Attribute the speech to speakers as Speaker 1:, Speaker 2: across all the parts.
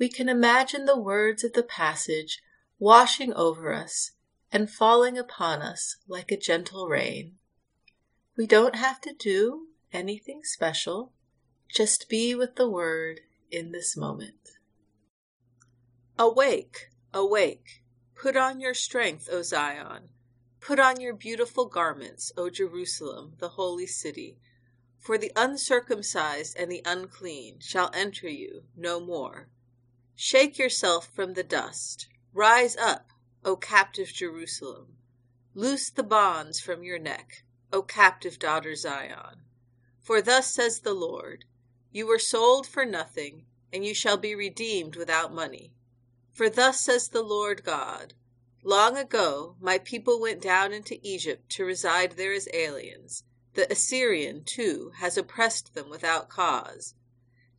Speaker 1: we can imagine the words of the passage washing over us and falling upon us like a gentle rain. We don't have to do anything special, just be with the word in this moment.
Speaker 2: Awake, awake, put on your strength, O Zion. Put on your beautiful garments, O Jerusalem, the holy city. For the uncircumcised and the unclean shall enter you no more Shake yourself from the dust. Rise up, O captive Jerusalem. Loose the bonds from your neck, O captive daughter Zion. For thus says the Lord You were sold for nothing, and you shall be redeemed without money. For thus says the Lord God Long ago my people went down into Egypt to reside there as aliens. The Assyrian, too, has oppressed them without cause.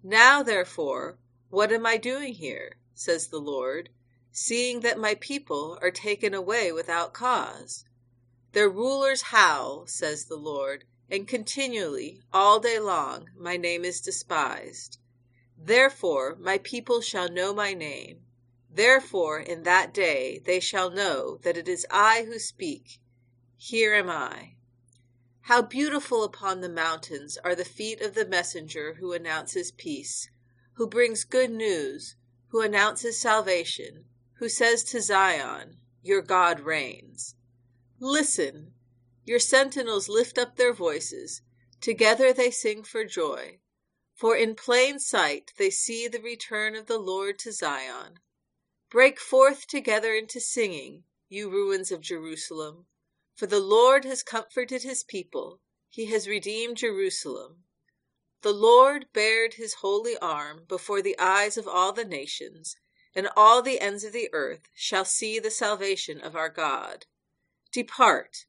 Speaker 2: Now, therefore, what am I doing here, says the Lord, seeing that my people are taken away without cause? Their rulers howl, says the Lord, and continually, all day long, my name is despised. Therefore my people shall know my name. Therefore in that day they shall know that it is I who speak. Here am I. How beautiful upon the mountains are the feet of the messenger who announces peace who brings good news, who announces salvation, who says to Zion, Your God reigns. Listen, your sentinels lift up their voices, together they sing for joy. For in plain sight they see the return of the Lord to Zion. Break forth together into singing, you ruins of Jerusalem. For the Lord has comforted his people, he has redeemed Jerusalem. The Lord bared his holy arm before the eyes of all the nations, and all the ends of the earth shall see the salvation of our God. Depart,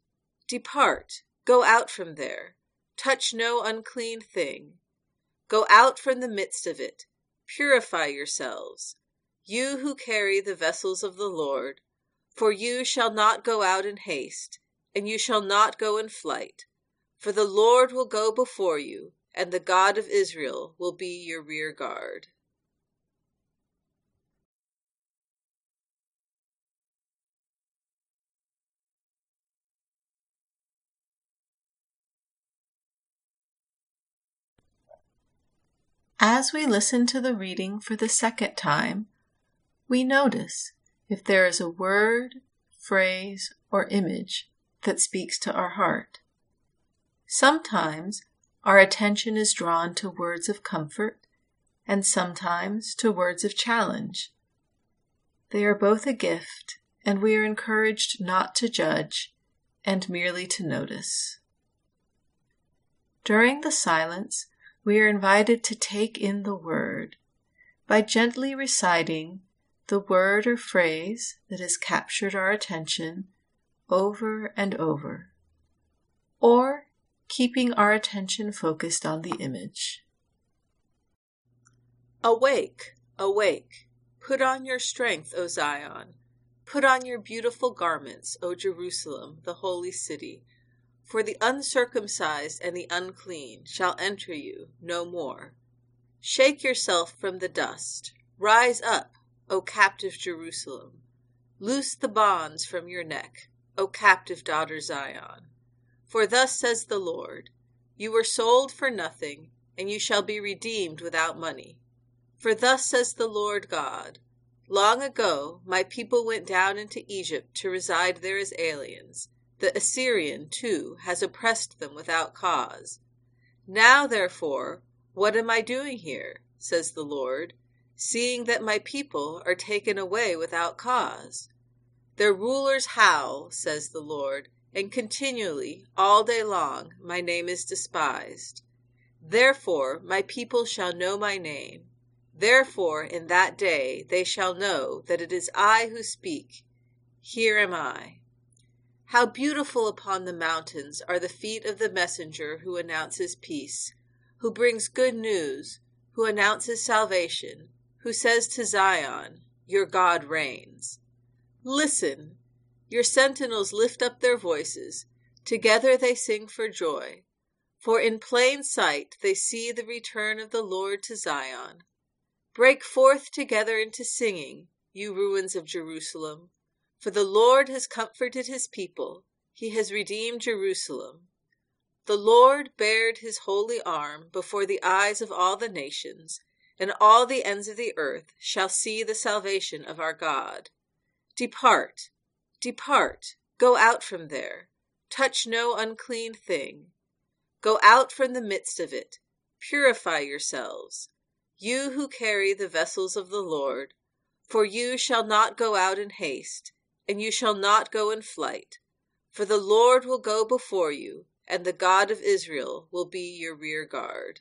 Speaker 2: depart, go out from there, touch no unclean thing. Go out from the midst of it, purify yourselves, you who carry the vessels of the Lord, for you shall not go out in haste, and you shall not go in flight, for the Lord will go before you and the God of Israel will be your rear guard.
Speaker 1: As we listen to the reading for the second time, we notice if there is a word, phrase, or image that speaks to our heart. Sometimes our attention is drawn to words of comfort and sometimes to words of challenge. They are both a gift, and we are encouraged not to judge and merely to notice. During the silence, we are invited to take in the word by gently reciting the word or phrase that has captured our attention over and over, or keeping our attention focused on the image.
Speaker 2: Awake, awake, put on your strength, O Zion. Put on your beautiful garments, O Jerusalem, the holy city. For the uncircumcised and the unclean shall enter you no more. Shake yourself from the dust. Rise up, O captive Jerusalem. Loose the bonds from your neck, O captive daughter Zion. For thus says the Lord You were sold for nothing, and you shall be redeemed without money. For thus says the Lord God Long ago my people went down into Egypt to reside there as aliens the Assyrian, too, has oppressed them without cause. Now, therefore, what am I doing here? says the Lord, seeing that my people are taken away without cause. Their rulers howl, says the Lord, and continually, all day long, my name is despised. Therefore my people shall know my name. Therefore in that day they shall know that it is I who speak. Here am I. How beautiful upon the mountains are the feet of the messenger who announces peace, who brings good news, who announces salvation, who says to Zion, Your God reigns. Listen, your sentinels lift up their voices, together they sing for joy. For in plain sight they see the return of the Lord to Zion. Break forth together into singing, you ruins of Jerusalem. For the Lord has comforted his people, he has redeemed Jerusalem. The Lord bared his holy arm before the eyes of all the nations, and all the ends of the earth shall see the salvation of our God. Depart, depart, go out from there, touch no unclean thing. Go out from the midst of it, purify yourselves, you who carry the vessels of the Lord, for you shall not go out in haste and you shall not go in flight. For the Lord will go before you, and the God of Israel will be your rear guard.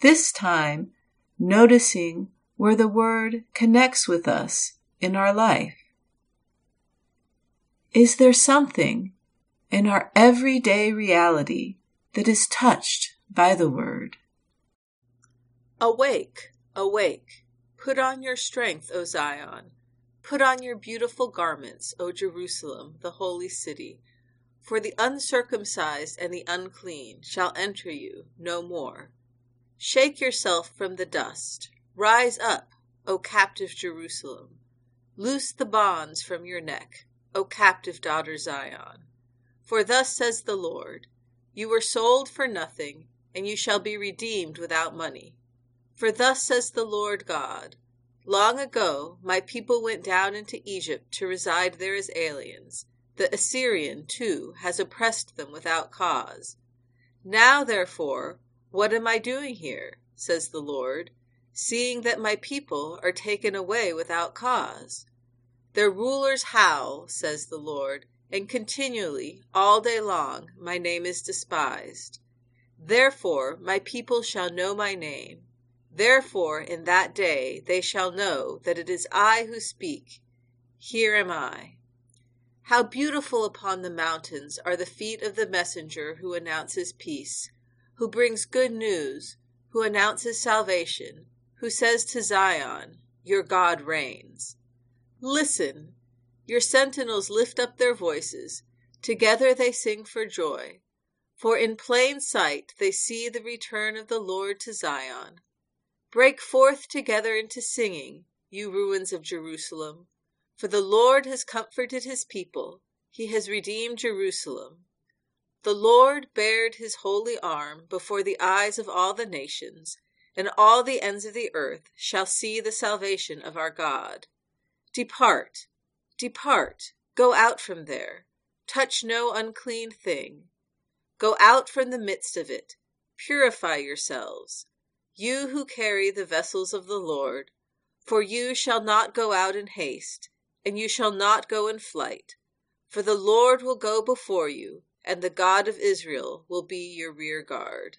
Speaker 1: This time, noticing where the word connects with us in our life. Is there something in our everyday reality that is touched by the word?
Speaker 2: Awake, awake, put on your strength, O Zion. Put on your beautiful garments, O Jerusalem, the holy city. For the uncircumcised and the unclean shall enter you no more. Shake yourself from the dust. Rise up, O captive Jerusalem. Loose the bonds from your neck, O captive daughter Zion. For thus says the Lord You were sold for nothing, and you shall be redeemed without money. For thus says the Lord God Long ago my people went down into Egypt to reside there as aliens. The Assyrian, too, has oppressed them without cause. Now, therefore, what am I doing here? says the Lord, seeing that my people are taken away without cause. Their rulers howl, says the Lord, and continually, all day long, my name is despised. Therefore my people shall know my name Therefore in that day they shall know that it is I who speak. Here am I. How beautiful upon the mountains are the feet of the messenger who announces peace, who brings good news, who announces salvation, who says to Zion, Your God reigns. Listen, your sentinels lift up their voices, together they sing for joy. For in plain sight they see the return of the Lord to Zion. Break forth together into singing, you ruins of Jerusalem. For the Lord has comforted his people, he has redeemed Jerusalem. The Lord bared his holy arm before the eyes of all the nations, and all the ends of the earth shall see the salvation of our God. Depart, depart, go out from there, touch no unclean thing. Go out from the midst of it, purify yourselves you who carry the vessels of the Lord, for you shall not go out in haste, and you shall not go in flight, for the Lord will go before you, and the God of Israel will be your rear guard.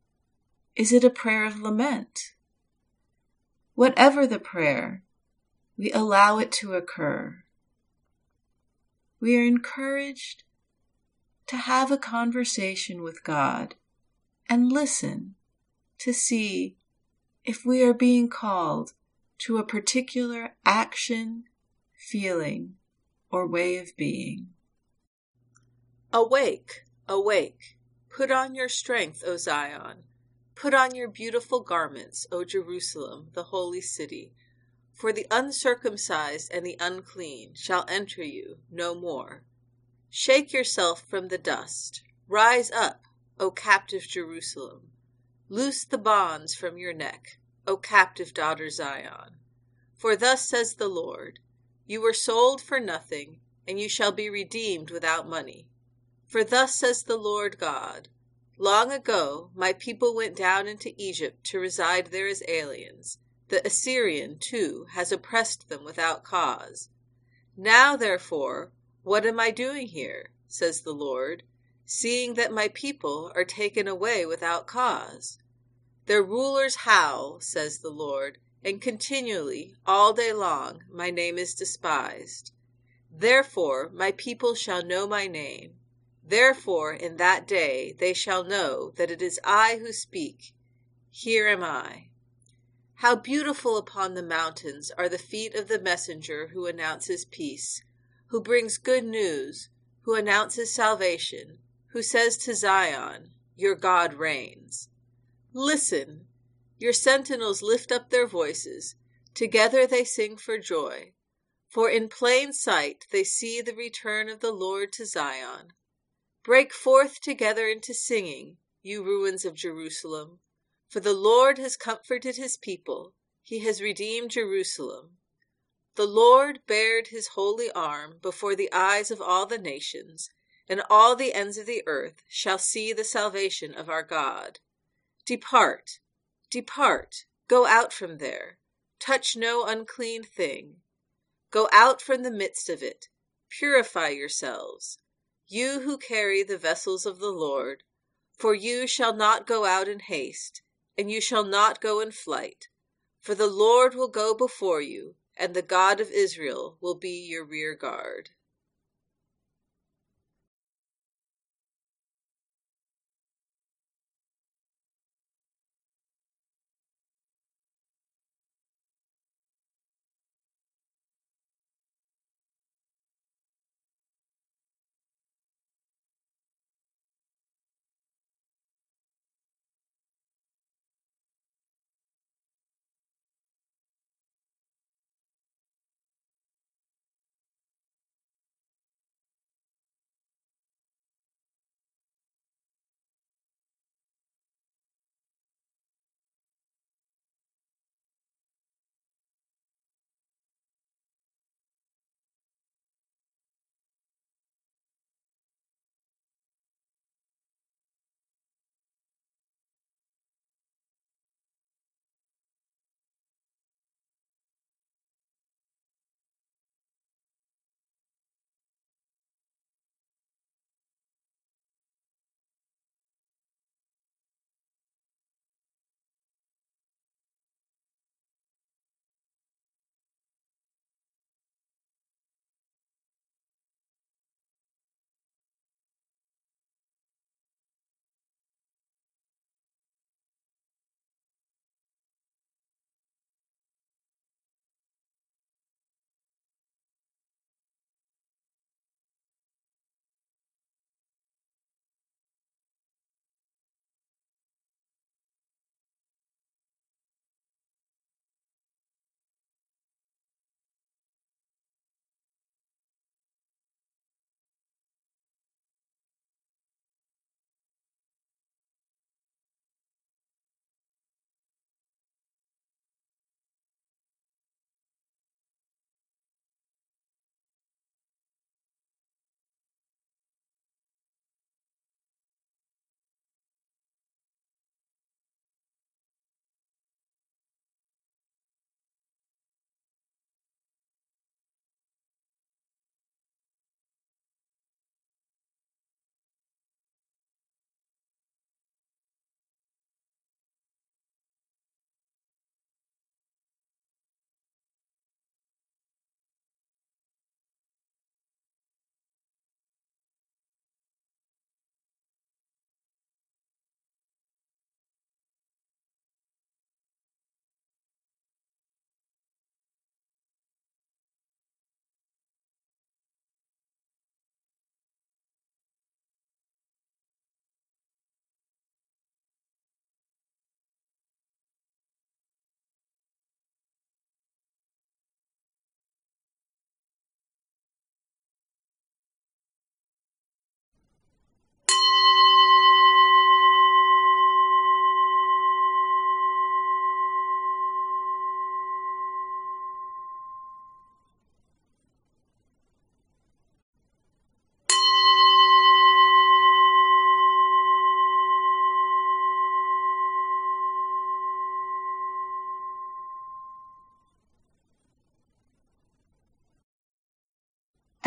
Speaker 1: Is it a prayer of lament? Whatever the prayer, we allow it to occur. We are encouraged to have a conversation with God and listen to see if we are being called to a particular action, feeling, or way of being.
Speaker 2: Awake, awake, put on your strength, O Zion. Put on your beautiful garments, O Jerusalem, the holy city. For the uncircumcised and the unclean shall enter you no more. Shake yourself from the dust. Rise up, O captive Jerusalem. Loose the bonds from your neck, O captive daughter Zion. For thus says the Lord You were sold for nothing, and you shall be redeemed without money. For thus says the Lord God Long ago my people went down into Egypt to reside there as aliens. The Assyrian, too, has oppressed them without cause. Now, therefore, what am I doing here? says the Lord, seeing that my people are taken away without cause. Their rulers howl, says the Lord, and continually, all day long, my name is despised. Therefore my people shall know my name Therefore in that day they shall know that it is I who speak. Here am I. How beautiful upon the mountains are the feet of the messenger who announces peace, who brings good news, who announces salvation, who says to Zion, Your God reigns. Listen, your sentinels lift up their voices, together they sing for joy. For in plain sight they see the return of the Lord to Zion. Break forth together into singing, you ruins of Jerusalem. For the Lord has comforted his people, he has redeemed Jerusalem. The Lord bared his holy arm before the eyes of all the nations, and all the ends of the earth shall see the salvation of our God. Depart, depart, go out from there, touch no unclean thing. Go out from the midst of it, purify yourselves you who carry the vessels of the Lord, for you shall not go out in haste, and you shall not go in flight, for the Lord will go before you, and the God of Israel will be your rear guard.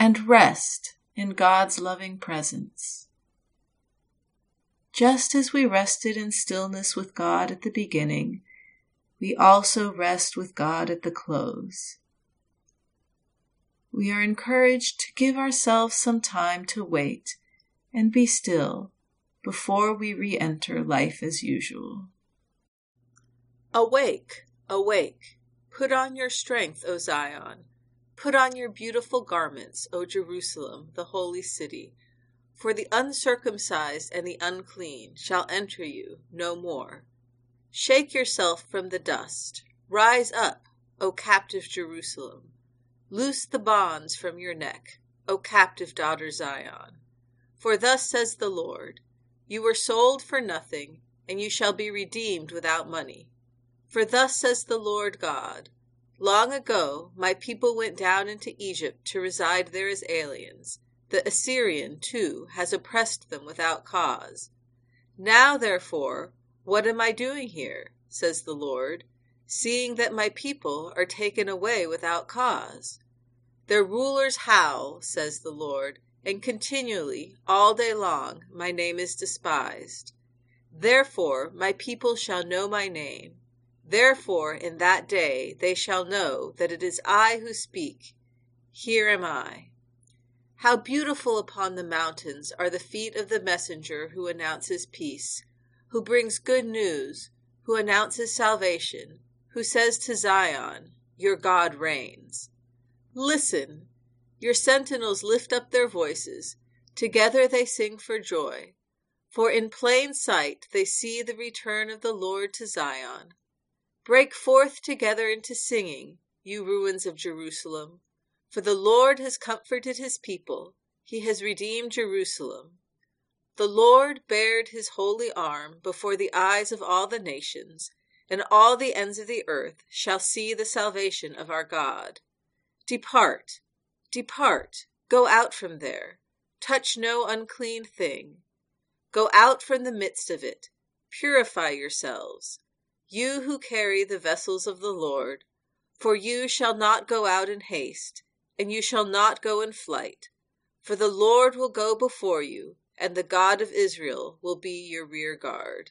Speaker 1: and rest in God's loving presence. Just as we rested in stillness with God at the beginning, we also rest with God at the close. We are encouraged to give ourselves some time to wait and be still before we re enter life as usual.
Speaker 2: Awake, awake, put on your strength, O Zion. Put on your beautiful garments, O Jerusalem, the holy city. For the uncircumcised and the unclean shall enter you no more. Shake yourself from the dust. Rise up, O captive Jerusalem. Loose the bonds from your neck, O captive daughter Zion. For thus says the Lord You were sold for nothing, and you shall be redeemed without money. For thus says the Lord God Long ago my people went down into Egypt to reside there as aliens. The Assyrian, too, has oppressed them without cause. Now, therefore, what am I doing here? says the Lord, seeing that my people are taken away without cause. Their rulers howl, says the Lord, and continually, all day long, my name is despised. Therefore my people shall know my name Therefore in that day they shall know that it is I who speak. Here am I. How beautiful upon the mountains are the feet of the messenger who announces peace, who brings good news, who announces salvation, who says to Zion, Your God reigns. Listen! Your sentinels lift up their voices. Together they sing for joy. For in plain sight they see the return of the Lord to Zion. Break forth together into singing, you ruins of Jerusalem. For the Lord has comforted his people, he has redeemed Jerusalem. The Lord bared his holy arm before the eyes of all the nations, and all the ends of the earth shall see the salvation of our God. Depart, depart, go out from there, touch no unclean thing. Go out from the midst of it, purify yourselves you who carry the vessels of the Lord, for you shall not go out in haste, and you shall not go in flight, for the Lord will go before you, and the God of Israel will be your rear guard.